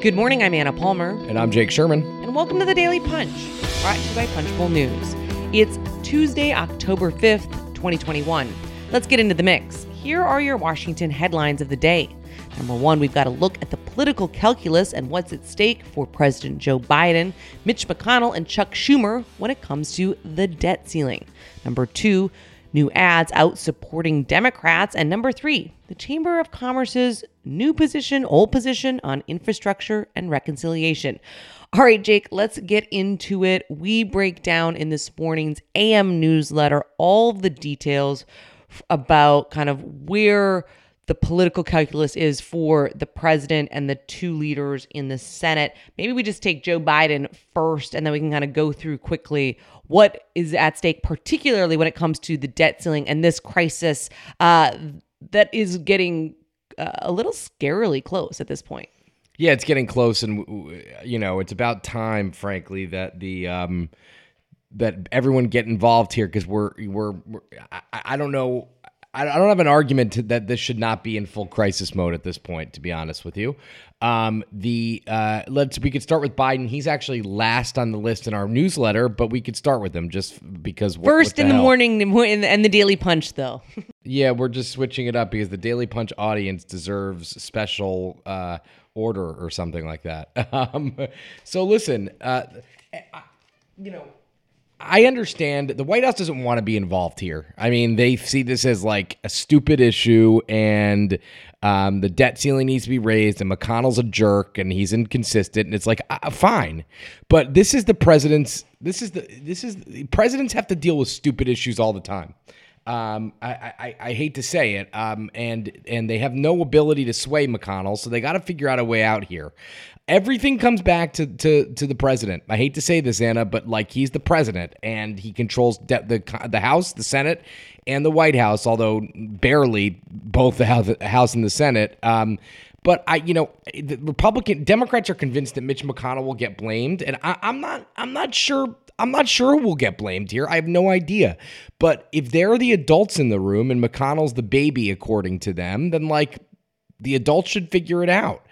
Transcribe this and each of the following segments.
Good morning, I'm Anna Palmer. And I'm Jake Sherman. And welcome to the Daily Punch, brought to you by Punchbowl News. It's Tuesday, October 5th, 2021. Let's get into the mix. Here are your Washington headlines of the day. Number one, we've got to look at the political calculus and what's at stake for President Joe Biden, Mitch McConnell, and Chuck Schumer when it comes to the debt ceiling. Number two, new ads out supporting Democrats. And number three, the Chamber of Commerce's new position, old position on infrastructure and reconciliation. All right, Jake, let's get into it. We break down in this morning's AM newsletter all the details about kind of where the political calculus is for the president and the two leaders in the Senate. Maybe we just take Joe Biden first and then we can kind of go through quickly what is at stake, particularly when it comes to the debt ceiling and this crisis uh, that is getting uh, a little scarily close at this point. Yeah, it's getting close, and you know, it's about time, frankly, that the um, that everyone get involved here because we're, we're we're I, I don't know I don't have an argument to, that this should not be in full crisis mode at this point. To be honest with you, um, the uh, let's we could start with Biden. He's actually last on the list in our newsletter, but we could start with him just because first what the in the hell? morning and the Daily Punch, though. yeah, we're just switching it up because the Daily Punch audience deserves special uh, order or something like that. Um, so listen, uh, you know I understand the White House doesn't want to be involved here. I mean, they see this as like a stupid issue, and um, the debt ceiling needs to be raised, and McConnell's a jerk, and he's inconsistent, and it's like uh, fine, but this is the president's. This is the this is presidents have to deal with stupid issues all the time. Um, I, I, I, hate to say it, um, and and they have no ability to sway McConnell, so they got to figure out a way out here. Everything comes back to, to to the president. I hate to say this, Anna, but like he's the president, and he controls de- the the House, the Senate, and the White House, although barely both the House, House and the Senate. Um, but I, you know, the Republican Democrats are convinced that Mitch McConnell will get blamed, and I, I'm not. I'm not sure I'm not sure who will get blamed here. I have no idea. But if they're the adults in the room and McConnell's the baby, according to them, then like the adults should figure it out.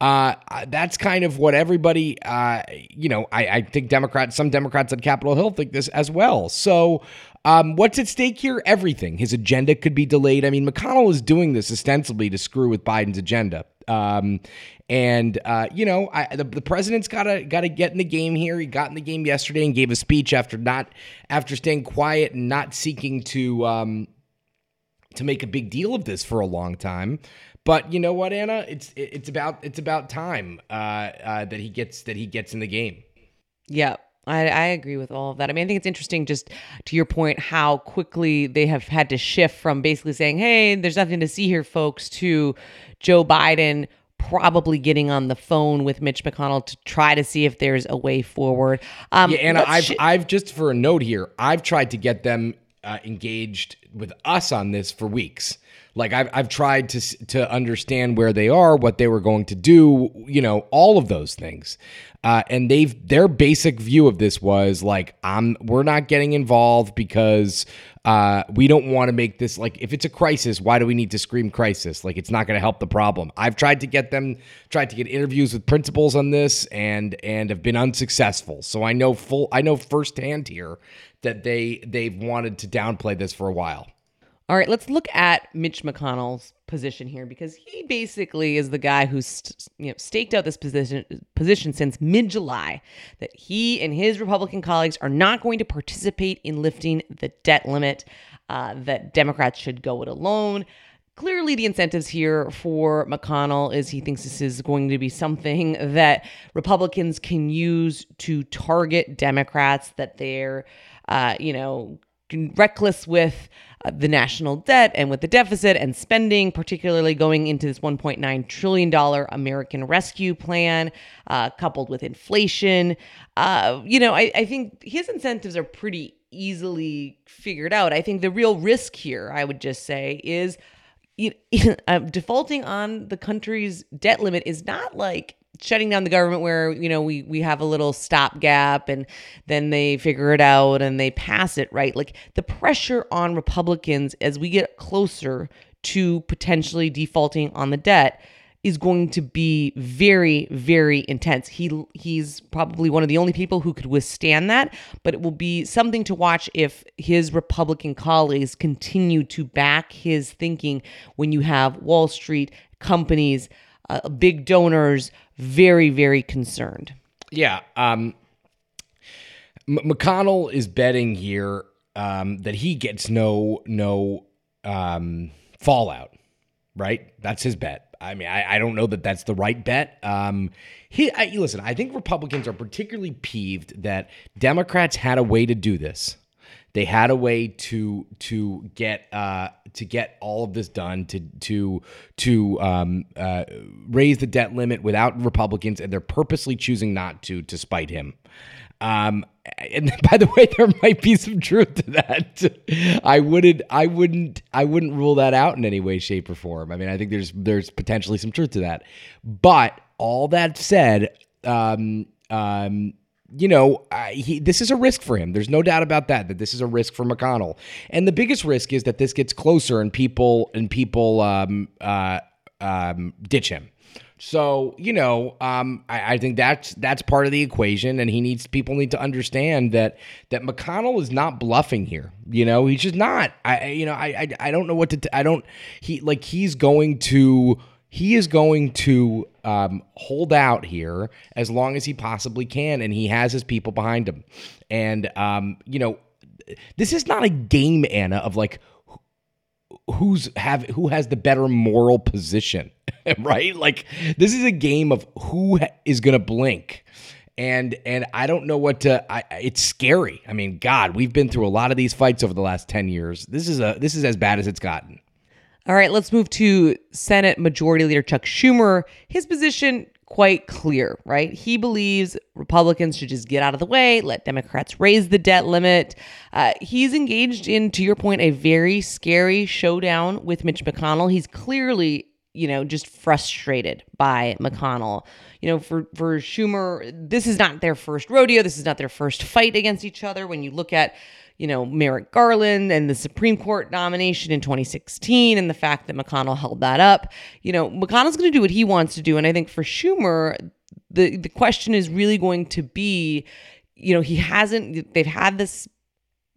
Uh, that's kind of what everybody, uh, you know, I, I think Democrats, some Democrats at Capitol Hill think this as well. So, um, what's at stake here? Everything. His agenda could be delayed. I mean, McConnell is doing this ostensibly to screw with Biden's agenda. Um, and uh, you know, I, the, the president's got to got to get in the game here. He got in the game yesterday and gave a speech after not after staying quiet and not seeking to um, to make a big deal of this for a long time. But you know what, Anna? It's it's about it's about time uh, uh, that he gets that he gets in the game. Yeah, I, I, agree with all of that. I mean, I think it's interesting, just to your point, how quickly they have had to shift from basically saying, "Hey, there's nothing to see here, folks," to Joe Biden probably getting on the phone with Mitch McConnell to try to see if there's a way forward. Um, yeah, Anna, I've sh- I've just for a note here, I've tried to get them uh, engaged with us on this for weeks. Like I've I've tried to to understand where they are, what they were going to do, you know, all of those things. Uh, and they've their basic view of this was like, I'm we're not getting involved because uh, we don't want to make this like if it's a crisis, why do we need to scream crisis? Like it's not going to help the problem. I've tried to get them, tried to get interviews with principals on this, and and have been unsuccessful. So I know full, I know firsthand here that they they've wanted to downplay this for a while. All right, let's look at Mitch McConnell's position here because he basically is the guy who's you know staked out this position position since mid-July that he and his Republican colleagues are not going to participate in lifting the debt limit. Uh, that Democrats should go it alone. Clearly, the incentives here for McConnell is he thinks this is going to be something that Republicans can use to target Democrats. That they're, uh, you know, reckless with uh, the national debt and with the deficit and spending, particularly going into this $1.9 trillion American Rescue Plan, uh, coupled with inflation. Uh, you know, I, I think his incentives are pretty easily figured out. I think the real risk here, I would just say, is. uh, defaulting on the country's debt limit is not like shutting down the government where you know we we have a little stopgap and then they figure it out and they pass it right like the pressure on republicans as we get closer to potentially defaulting on the debt is going to be very very intense. He he's probably one of the only people who could withstand that, but it will be something to watch if his Republican colleagues continue to back his thinking when you have Wall Street companies, uh, big donors very very concerned. Yeah, um M- McConnell is betting here um, that he gets no no um, fallout, right? That's his bet. I mean, I, I don't know that that's the right bet. Um, he, I, listen, I think Republicans are particularly peeved that Democrats had a way to do this. They had a way to to get uh, to get all of this done to to to um, uh, raise the debt limit without Republicans, and they're purposely choosing not to to spite him. Um, and by the way, there might be some truth to that. I wouldn't, I wouldn't, I wouldn't rule that out in any way, shape, or form. I mean, I think there's there's potentially some truth to that. But all that said, um, um, you know, I, he, this is a risk for him. There's no doubt about that. That this is a risk for McConnell, and the biggest risk is that this gets closer and people and people um, uh, um, ditch him. So you know, um, I, I, think that's that's part of the equation, and he needs people need to understand that that McConnell is not bluffing here. You know, he's just not. I you know, I I, I don't know what to. I don't. He like he's going to he is going to um, hold out here as long as he possibly can, and he has his people behind him. And um, you know, this is not a game, Anna, of like who's have who has the better moral position. right? Like this is a game of who is going to blink. And and I don't know what to I it's scary. I mean, god, we've been through a lot of these fights over the last 10 years. This is a this is as bad as it's gotten. All right, let's move to Senate Majority Leader Chuck Schumer. His position quite clear, right? He believes Republicans should just get out of the way, let Democrats raise the debt limit. Uh, he's engaged in, to your point, a very scary showdown with Mitch McConnell. He's clearly you know, just frustrated by McConnell. You know, for for Schumer, this is not their first rodeo. This is not their first fight against each other. When you look at, you know, Merrick Garland and the Supreme Court nomination in 2016 and the fact that McConnell held that up, you know, McConnell's going to do what he wants to do. And I think for Schumer, the the question is really going to be, you know, he hasn't. They've had this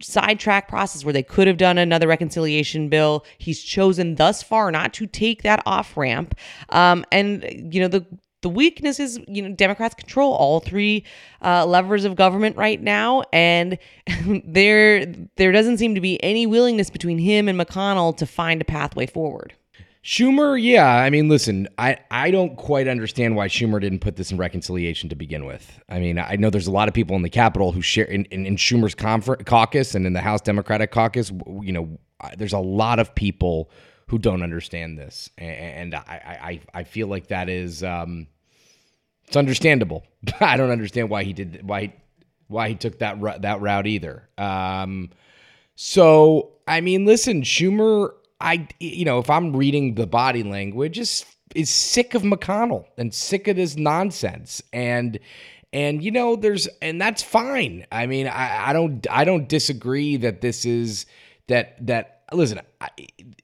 sidetrack process where they could have done another reconciliation bill. He's chosen thus far not to take that off ramp. Um, and, you know, the the weakness is, you know, Democrats control all three uh, levers of government right now, and there there doesn't seem to be any willingness between him and McConnell to find a pathway forward. Schumer, yeah. I mean, listen, I, I don't quite understand why Schumer didn't put this in reconciliation to begin with. I mean, I know there's a lot of people in the Capitol who share in, in, in Schumer's confer- caucus and in the House Democratic caucus. You know, there's a lot of people who don't understand this, and I I, I feel like that is um, it's understandable. I don't understand why he did why why he took that that route either. Um, so I mean, listen, Schumer I, you know, if I'm reading the body language, is is sick of McConnell and sick of this nonsense. And and you know, there's and that's fine. I mean, I, I don't I don't disagree that this is that that listen, I,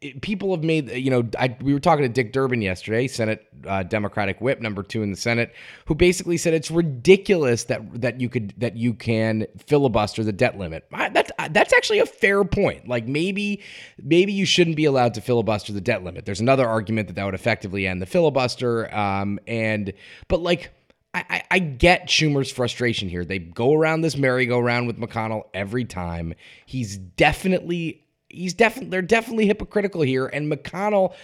it, people have made, you know, I, we were talking to Dick Durbin yesterday, Senate uh, Democratic whip number two in the Senate, who basically said it's ridiculous that that you could that you can filibuster the debt limit. I, that's that's actually a fair point. Like maybe maybe you shouldn't be allowed to filibuster the debt limit. There's another argument that that would effectively end the filibuster. Um, and but like. I, I, get Schumer's frustration here. They go around this merry-go-round with McConnell every time. He's definitely he's definitely they're definitely hypocritical here and McConnell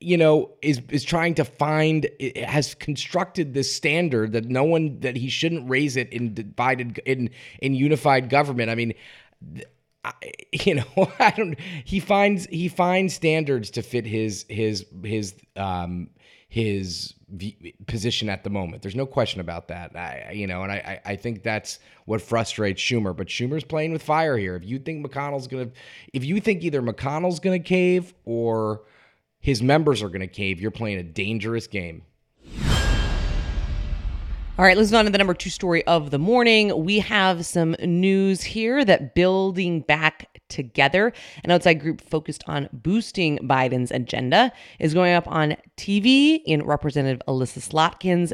you know is is trying to find has constructed this standard that no one that he shouldn't raise it in divided in in unified government. I mean I, you know i don't he finds he finds standards to fit his his his um his position at the moment. There's no question about that. I, you know, and I, I think that's what frustrates Schumer. But Schumer's playing with fire here. If you think McConnell's gonna, if you think either McConnell's gonna cave or his members are gonna cave, you're playing a dangerous game. All right, let's move on to the number two story of the morning. We have some news here that building back together, an outside group focused on boosting Biden's agenda, is going up on TV in Representative Elissa Slotkin's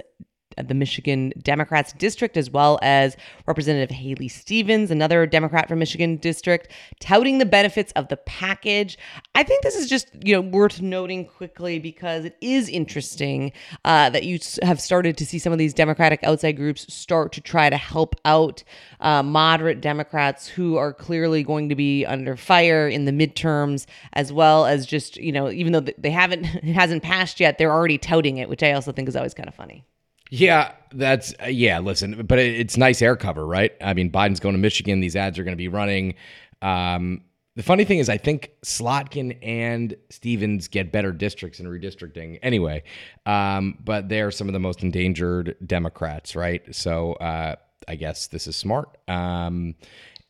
the Michigan Democrats district, as well as Representative Haley Stevens, another Democrat from Michigan district, touting the benefits of the package. I think this is just you know worth noting quickly because it is interesting uh, that you have started to see some of these Democratic outside groups start to try to help out uh, moderate Democrats who are clearly going to be under fire in the midterms, as well as just you know even though they haven't it hasn't passed yet, they're already touting it, which I also think is always kind of funny. Yeah, that's uh, yeah. Listen, but it, it's nice air cover, right? I mean, Biden's going to Michigan. These ads are going to be running. Um, the funny thing is, I think Slotkin and Stevens get better districts in redistricting anyway. Um, but they're some of the most endangered Democrats, right? So uh, I guess this is smart. Um,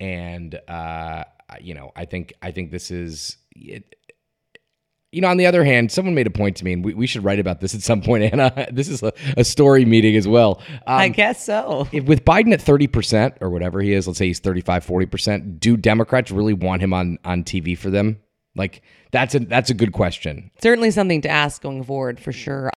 and uh, you know, I think I think this is. It, you know, on the other hand, someone made a point to me, and we, we should write about this at some point, Anna. This is a, a story meeting as well. Um, I guess so. If, with Biden at 30% or whatever he is, let's say he's 35, 40%, do Democrats really want him on, on TV for them? Like, that's a, that's a good question. Certainly something to ask going forward for sure.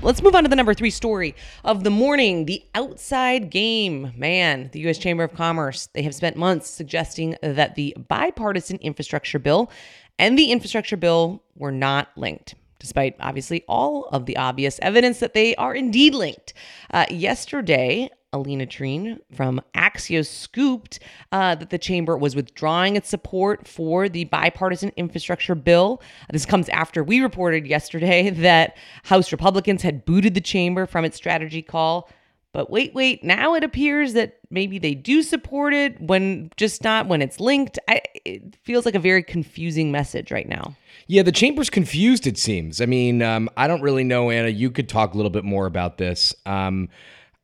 Let's move on to the number three story of the morning the outside game. Man, the U.S. Chamber of Commerce, they have spent months suggesting that the bipartisan infrastructure bill and the infrastructure bill were not linked despite obviously all of the obvious evidence that they are indeed linked. Uh, yesterday, Alayna Treene from Axios scooped uh, that the chamber was withdrawing its support for the bipartisan infrastructure bill. This comes after we reported yesterday that House Republicans had booted the chamber from its strategy call. But wait, wait, now it appears that maybe they do support it when just not when it's linked. I, it feels like a very confusing message right now. Yeah, the chamber's confused, it seems. I mean, um, I don't really know, Anna. You could talk a little bit more about this. Um,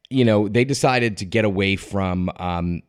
you know, they decided to get away from um,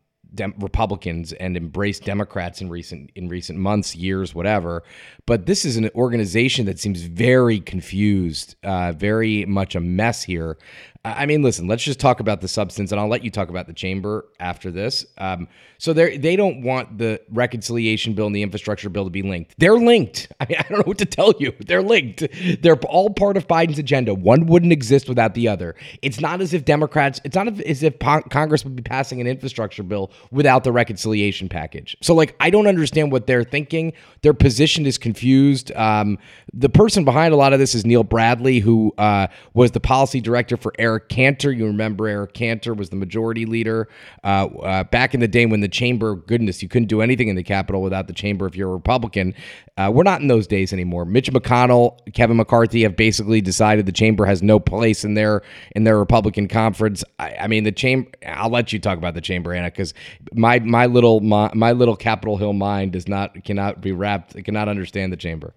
Republicans and embrace Democrats in recent in recent months, years, whatever. But this is an organization that seems very confused, uh, very much a mess here. I mean, listen, let's just talk about the substance, and I'll let you talk about the chamber after this. Um, so they they don't want the reconciliation bill and the infrastructure bill to be linked. They're linked. I mean, I don't know what to tell you. They're linked. They're all part of Biden's agenda. One wouldn't exist without the other. It's not as if Democrats. It's not as if Congress would be passing an infrastructure bill without the reconciliation package. So, like, I don't understand what they're thinking. Their position is confused. Um, the person behind a lot of this is Neil Bradley, who uh, was the policy director for Eric Eric Cantor. You remember Eric Cantor was the majority leader uh, uh, back in the day when the chamber, goodness, you couldn't do anything in the Capitol without the chamber if you're a Republican. Uh, we're not in those days anymore. Mitch McConnell, Kevin McCarthy have basically decided the chamber has no place in their in their Republican conference. I, I mean, the chamber. I'll let you talk about the chamber, Anna, because my my little my, my little Capitol Hill mind does not cannot be wrapped. cannot understand the chamber.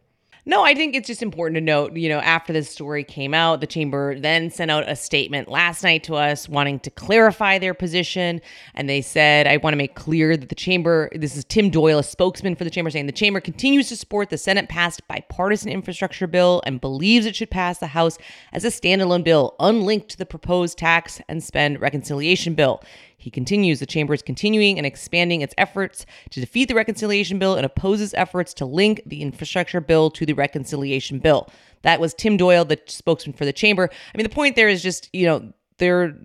No, I think it's just important to note, you know, after this story came out, the chamber then sent out a statement last night to us wanting to clarify their position. And they said, I want to make clear that the chamber, this is Tim Doyle, a spokesman for the chamber, saying the chamber continues to support the Senate passed bipartisan infrastructure bill and believes it should pass the House as a standalone bill, unlinked to the proposed tax and spend reconciliation bill. He continues the chamber is continuing and expanding its efforts to defeat the reconciliation bill and opposes efforts to link the infrastructure bill to the reconciliation bill. That was Tim Doyle, the spokesman for the chamber. I mean, the point there is just, you know, they're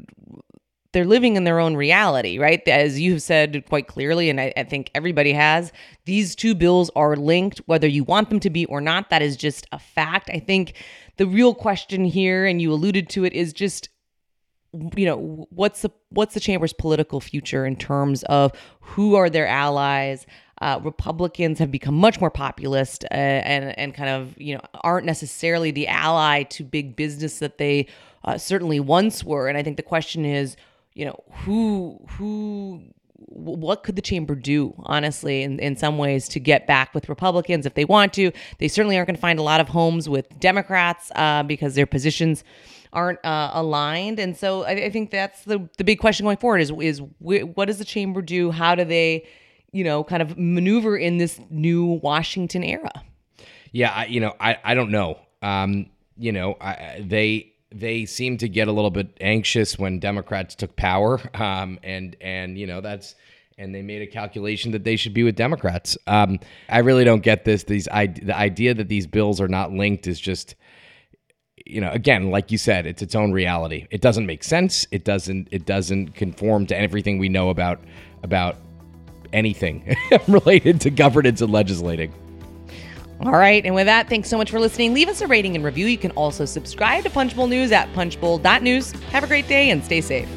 they're living in their own reality, right? As you have said quite clearly, and I, I, think everybody has, these two bills are linked, whether you want them to be or not. That is just a fact. I think the real question here, and you alluded to it, is just you know what's the what's the chamber's political future in terms of who are their allies uh, Republicans have become much more populist uh, and and kind of you know aren't necessarily the ally to big business that they uh, certainly once were. And I think the question is, you know, who who what could the chamber do honestly in, in some ways to get back with republicans if they want to they certainly aren't going to find a lot of homes with democrats uh, because their positions aren't uh, aligned. And so I, I, think that's the the big question going forward is is what does the chamber do? How do they, you know, kind of maneuver in this new Washington era? Yeah, I, you know, I I don't know. Um, you know, I, they they seemed to get a little bit anxious when Democrats took power, um, and and you know that's and they made a calculation that they should be with Democrats. Um, I really don't get this. These the idea that these bills are not linked is just you know again like you said it's its own reality it doesn't make sense it doesn't it doesn't conform to everything we know about about anything related to governance and legislating all right. And with that, thanks so much for listening. Leave us a rating and review. You can also subscribe to Punchbowl News at punchbowl.news. Have a great day and stay safe.